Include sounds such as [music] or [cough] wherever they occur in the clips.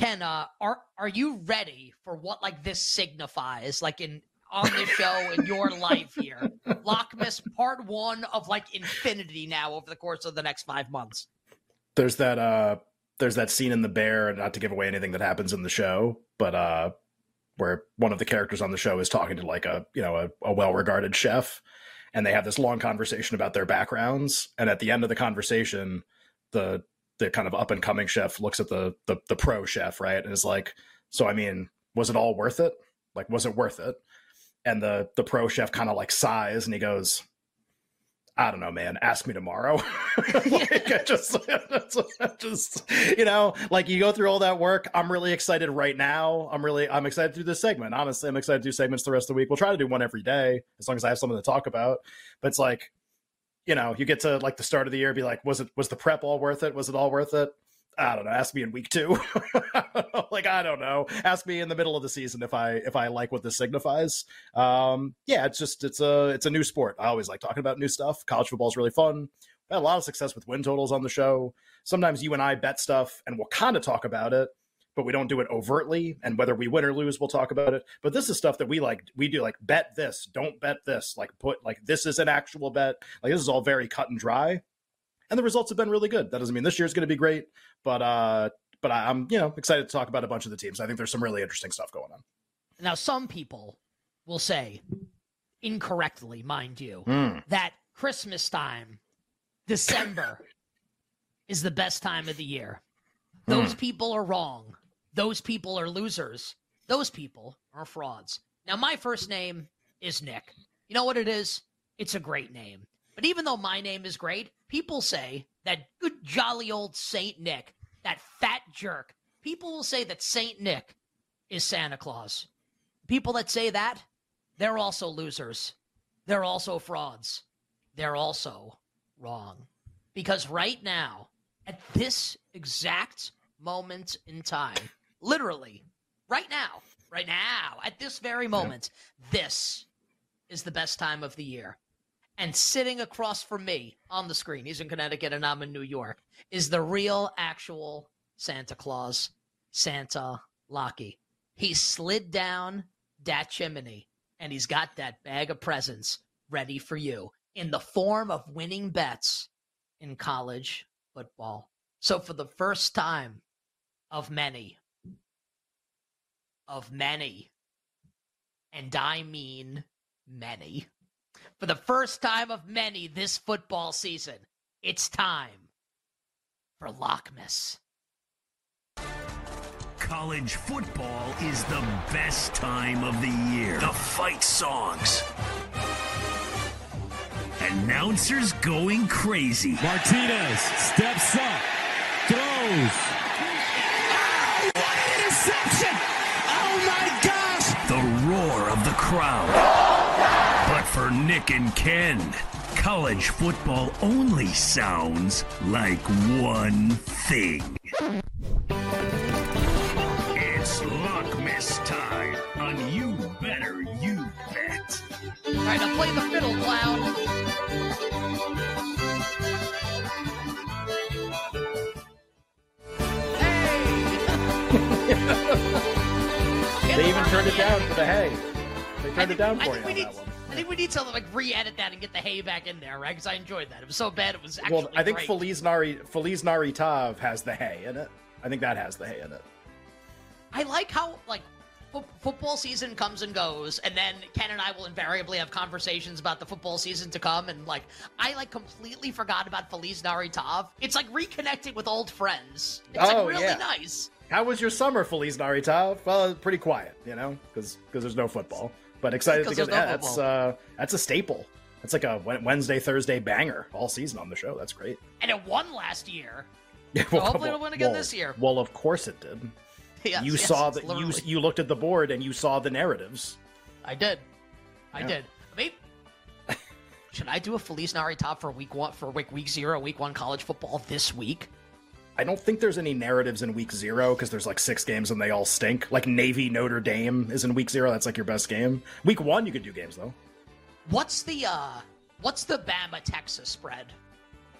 Ken, uh, are are you ready for what like this signifies, like in on the show in your [laughs] life here? Lockmas part one of like infinity now over the course of the next five months. There's that uh there's that scene in the bear, not to give away anything that happens in the show, but uh where one of the characters on the show is talking to like a you know a, a well regarded chef and they have this long conversation about their backgrounds and at the end of the conversation the the kind of up and coming chef looks at the, the the pro chef, right, and is like, "So I mean, was it all worth it? Like, was it worth it?" And the the pro chef kind of like sighs and he goes, I don't know, man. Ask me tomorrow. [laughs] like, I just, [laughs] just, you know, like you go through all that work. I'm really excited right now. I'm really, I'm excited to do this segment. Honestly, I'm excited to do segments the rest of the week. We'll try to do one every day as long as I have something to talk about. But it's like, you know, you get to like the start of the year, be like, was it was the prep all worth it? Was it all worth it? I don't know. Ask me in week two. [laughs] like I don't know. Ask me in the middle of the season if I if I like what this signifies. Um, yeah, it's just it's a it's a new sport. I always like talking about new stuff. College football is really fun. I had a lot of success with win totals on the show. Sometimes you and I bet stuff and we'll kind of talk about it, but we don't do it overtly. And whether we win or lose, we'll talk about it. But this is stuff that we like. We do like bet this, don't bet this. Like put like this is an actual bet. Like this is all very cut and dry, and the results have been really good. That doesn't mean this year's going to be great, but uh, but I, I'm you know excited to talk about a bunch of the teams. I think there's some really interesting stuff going on. Now, some people will say, incorrectly, mind you, Mm. that Christmas time, December, is the best time of the year. Those people are wrong. Those people are losers. Those people are frauds. Now, my first name is Nick. You know what it is? It's a great name. But even though my name is great, people say that good, jolly old Saint Nick, that fat jerk, people will say that Saint Nick is Santa Claus. People that say that, they're also losers. They're also frauds. They're also wrong. Because right now, at this exact moment in time, literally, right now, right now, at this very moment, this is the best time of the year. And sitting across from me on the screen, he's in Connecticut and I'm in New York, is the real, actual Santa Claus, Santa Locky. He slid down that chimney and he's got that bag of presents ready for you in the form of winning bets in college football. So, for the first time of many, of many, and I mean many, for the first time of many this football season, it's time for Lockmas. College football is the best time of the year. The fight songs. Announcers going crazy. Martinez steps up, throws. Crowd. But for Nick and Ken, college football only sounds like one thing. It's Lockmas time on You Better You Bet. All right, now play the fiddle, clown. Hey! They even turned it down for the hay. They I turned think, it down for you we on need. that one. I think we need to like re-edit that and get the hay back in there, right? Because I enjoyed that. It was so bad. It was actually. Well, I think great. Feliz Nari Feliz Navidad has the hay in it. I think that has the hay in it. I like how like fo- football season comes and goes, and then Ken and I will invariably have conversations about the football season to come, and like I like completely forgot about Feliz Navidad. It's like reconnecting with old friends. It's Oh, like really yeah. nice. How was your summer, Feliz Navidad? Well, pretty quiet, you know, because there's no football. But excited to Because get that. That's uh, that's a staple. That's like a Wednesday Thursday banger all season on the show. That's great. And it won last year. [laughs] Yeah, So hopefully it'll win again this year. Well, of course it did. [laughs] Yes, you yes, saw that you you looked at the board and you saw the narratives. I did. I Yeah. did. Maybe. [laughs] Should I do a Feliz Navidad for week one for week week zero, week one college football this week? I don't think there's any narratives in week zero because there's like six games and they all stink. Like Navy Notre Dame is in week zero. That's like your best game. Week one, you could do games though. What's the uh what's the Bama Texas spread? Do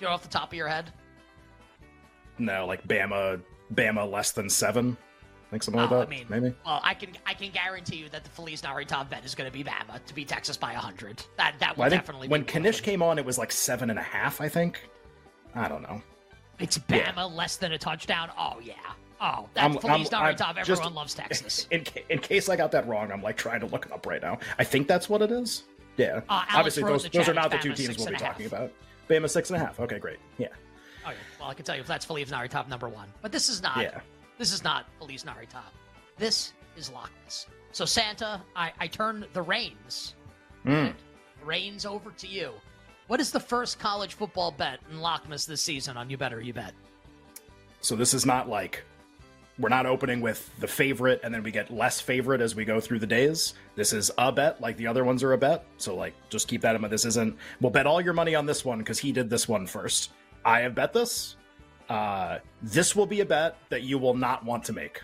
you know off the top of your head? No, like Bama, Bama less than seven. I think something like Oh, that. I mean, maybe. Well, I can I can guarantee you that the Feliz Navidad bet is going to be Bama to beat Texas by hundred. That that will Well, definitely when be Kanish came on, it was like seven and a half. I think. I don't know. It's Bama less than a touchdown. Oh yeah. Oh, that's I'm- Feliz I'm- I'm Navidad. just- Everyone loves Texas. [laughs] In, in case I got that wrong, I'm like trying to look it up right now. I think that's what it is. Yeah. Uh, Obviously, those those are not the two teams we'll be talking about. Bama six and a half. Okay, great. Yeah. Oh yeah. Well, I can tell you if that's Feliz Navidad number one. But this is not. Yeah. This is not Feliz Navidad. This is Lockmas. So Santa, I, I turn the reins. Mm. Reins over to you. What is the first college football bet in Lockmas this season on You Better You Bet? So this is not like we're not opening with the favorite and then we get less favorite as we go through the days. This is a bet, like the other ones are a bet. So like just keep that in mind. This isn't we'll bet all your money on this one because he did this one first. I have bet this. Uh this will be a bet that you will not want to make.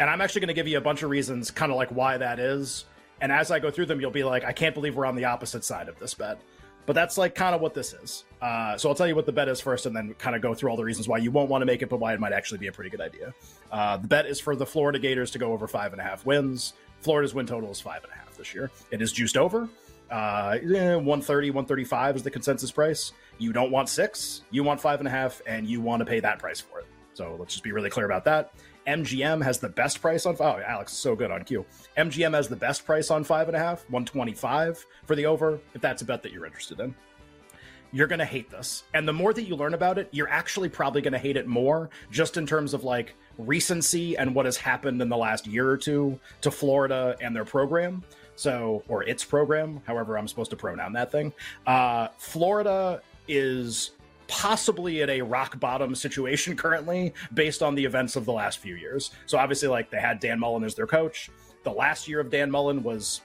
And I'm actually gonna give you a bunch of reasons, kind of like why that is. And as I go through them, you'll be like, I can't believe we're on the opposite side of this bet. But that's like kind of what this is. Uh, so I'll tell you what the bet is first, and then kind of go through all the reasons why you won't want to make it, but why it might actually be a pretty good idea. Uh, the bet is for the Florida Gators to go over five and a half wins. Florida's win total is five and a half this year. It is juiced over. Uh, eh, 130, 135 is the consensus price. You don't want six, you want five and a half, and you want to pay that price for it. So let's just be really clear about that. MGM has the best price on. Oh, Alex is so good on Q. MGM has the best price on five and a half, 125 for the over, if that's a bet that you're interested in you're going to hate this. And the more that you learn about it, you're actually probably going to hate it more, just in terms of like recency and what has happened in the last year or two to Florida and their program. So, or its program, however I'm supposed to pronoun that thing. Uh, Florida is possibly at a rock bottom situation currently based on the events of the last few years. So, obviously, like they had Dan Mullen as their coach. The last year of Dan Mullen was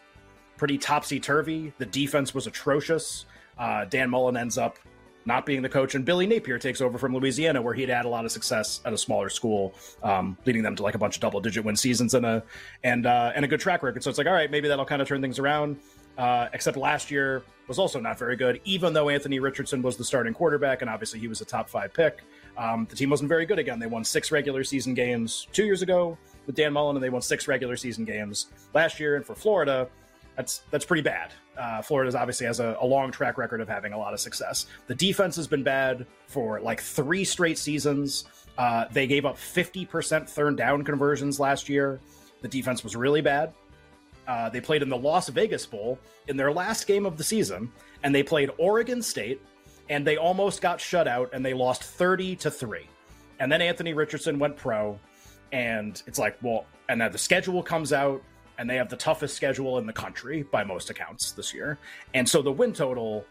pretty topsy turvy. The defense was atrocious. Uh, Dan Mullen ends up not being the coach, and Billy Napier takes over from Louisiana, where he'd had a lot of success at a smaller school, um, leading them to like a bunch of double-digit win seasons and a and uh, and a good track record. So it's like, all right, maybe that'll kind of turn things around. Uh, except last year was also not very good, even though Anthony Richardson was the starting quarterback, and obviously he was a top five pick. Um, the team wasn't very good again. They won six regular season games two years ago with Dan Mullen, and they won six regular season games last year. And for Florida, that's that's pretty bad. Uh, Florida's obviously has a, a long track record of having a lot of success. The defense has been bad for like three straight seasons. Uh, they gave up 50% third down conversions last year. The defense was really bad. Uh, they played in the Las Vegas Bowl in their last game of the season, and they played Oregon State, and they almost got shut out, and they lost 30 to 3. And then Anthony Richardson went pro, and it's like, well, and then the schedule comes out, and they have the toughest schedule in the country by most accounts this year. And so the win total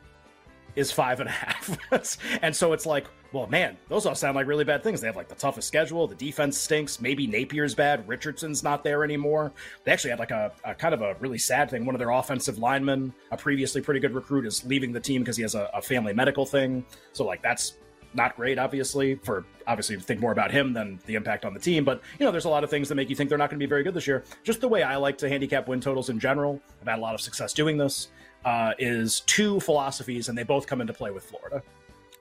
is five and a half. [laughs] and so it's like, well, man, those all sound like really bad things. They have like the toughest schedule. The defense stinks. Maybe Napier's bad. Richardson's not there anymore. They actually had like a, a kind of a really sad thing. One of their offensive linemen, a previously pretty good recruit, is leaving the team because he has a, a family medical thing. So like that's not great, obviously, for obviously think more about him than the impact on the team. But you know, there's a lot of things that make you think they're not going to be very good this year. Just the way I like to handicap win totals in general. I've had a lot of success doing this. Uh, is two philosophies, and they both come into play with Florida.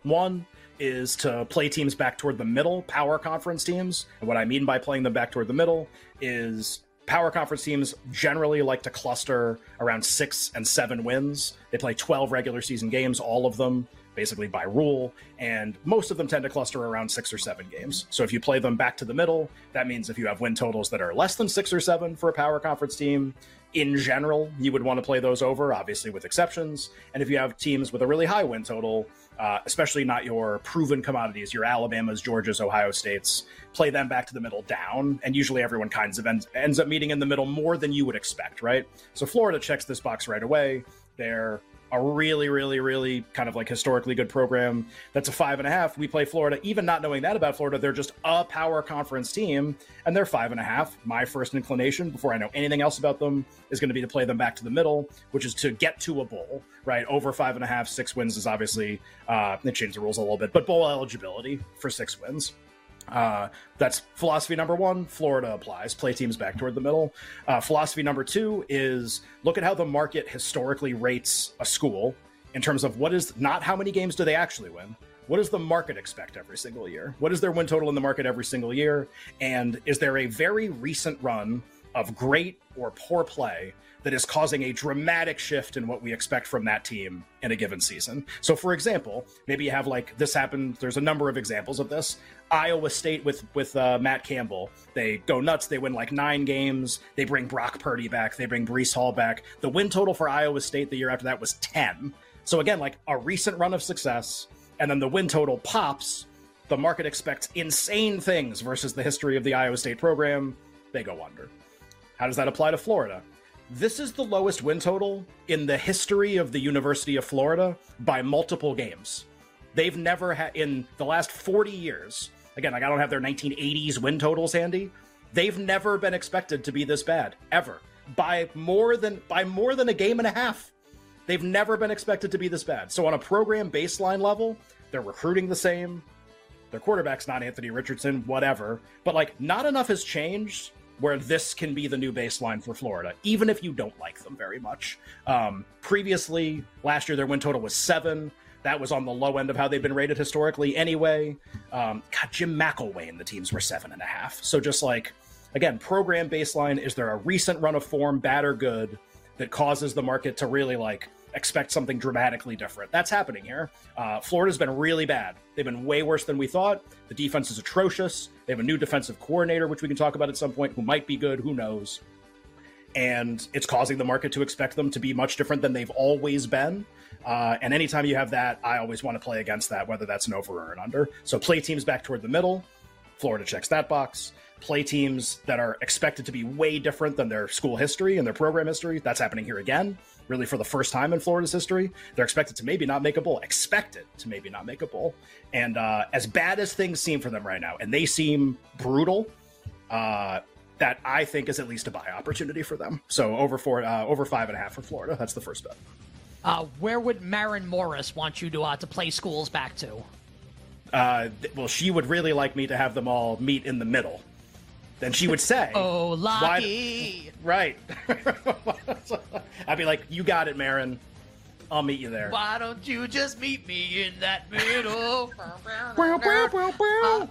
One is to play teams back toward the middle, power conference teams. And what I mean by playing them back toward the middle is power conference teams generally like to cluster around six and seven wins. They play 12 regular season games, all of them basically by rule, and most of them tend to cluster around six or seven games. So if you play them back to the middle, that means if you have win totals that are less than six or seven for a power conference team, in general, you would want to play those over, obviously with exceptions. And if you have teams with a really high win total, uh, especially not your proven commodities, your Alabamas, Georgias, Ohio States, play them back to the middle down. And usually everyone kinds of ends, ends up meeting in the middle more than you would expect, right? So Florida checks this box right away. They're a really, really, really kind of like historically good program. That's a five and a half. We play Florida, even not knowing that about Florida, they're just a power conference team, and they're five and a half. My first inclination, before I know anything else about them, is going to be to play them back to the middle, which is to get to a bowl, right? Over five and a half, six wins is obviously, uh, they changed the rules a little bit, but bowl eligibility for six wins. Uh, that's philosophy number one. Florida applies. Play teams back toward the middle. Uh, philosophy number two is look at how the market historically rates a school in terms of what is not how many games do they actually win. what does the market expect every single year? What is their win total in the market every single year? And is there a very recent run of great or poor play that is causing a dramatic shift in what we expect from that team in a given season. So, for example, maybe you have like this happened. There's a number of examples of this. Iowa State with with uh, Matt Campbell, they go nuts. They win like nine games. They bring Brock Purdy back. They bring Breece Hall back. The win total for Iowa State the year after that was ten. So again, like a recent run of success, and then the win total pops. The market expects insane things versus the history of the Iowa State program. They go under. How does that apply to Florida? This is the lowest win total in the history of the University of Florida by multiple games. They've never had, in the last 40 years, again, like I don't have their 1980s win totals handy, they've never been expected to be this bad, ever. By more than by more than a game and a half. They've never been expected to be this bad. So on a program baseline level, they're recruiting the same. Their quarterback's not Anthony Richardson, whatever. But like not enough has changed where this can be the new baseline for Florida, even if you don't like them very much. Um, previously, last year, their win total was seven. That was on the low end of how they've been rated historically anyway. Um, God, Jim McElwain, the teams were seven and a half. So just like, again, program baseline, is there a recent run of form, bad or good, that causes the market to really like expect something dramatically different. That's happening here. Uh, Florida's been really bad. They've been way worse than we thought. The defense is atrocious. They have a new defensive coordinator, which we can talk about at some point, who might be good. Who knows? And it's causing the market to expect them to be much different than they've always been. Uh, and anytime you have that, I always want to play against that, whether that's an over or an under. So play teams back toward the middle. Florida checks that box. Play teams that are expected to be way different than their school history and their program history. That's happening here again really for the first time in Florida's history. They're expected to maybe not make a bowl, expected to maybe not make a bowl. And uh, as bad as things seem for them right now, and they seem brutal, uh, that I think is at least a buy opportunity for them. So over four, uh, over five and a half for Florida. That's the first bet. Uh, where would Maren Morris want you to uh, to play schools back to? Uh, well, she would really like me to have them all meet in the middle. Then she would say, "Oh, lucky." Right. [laughs] I'd be like, you got it, Maren. I'll meet you there. Why don't you just meet me in that middle? [laughs] Uh,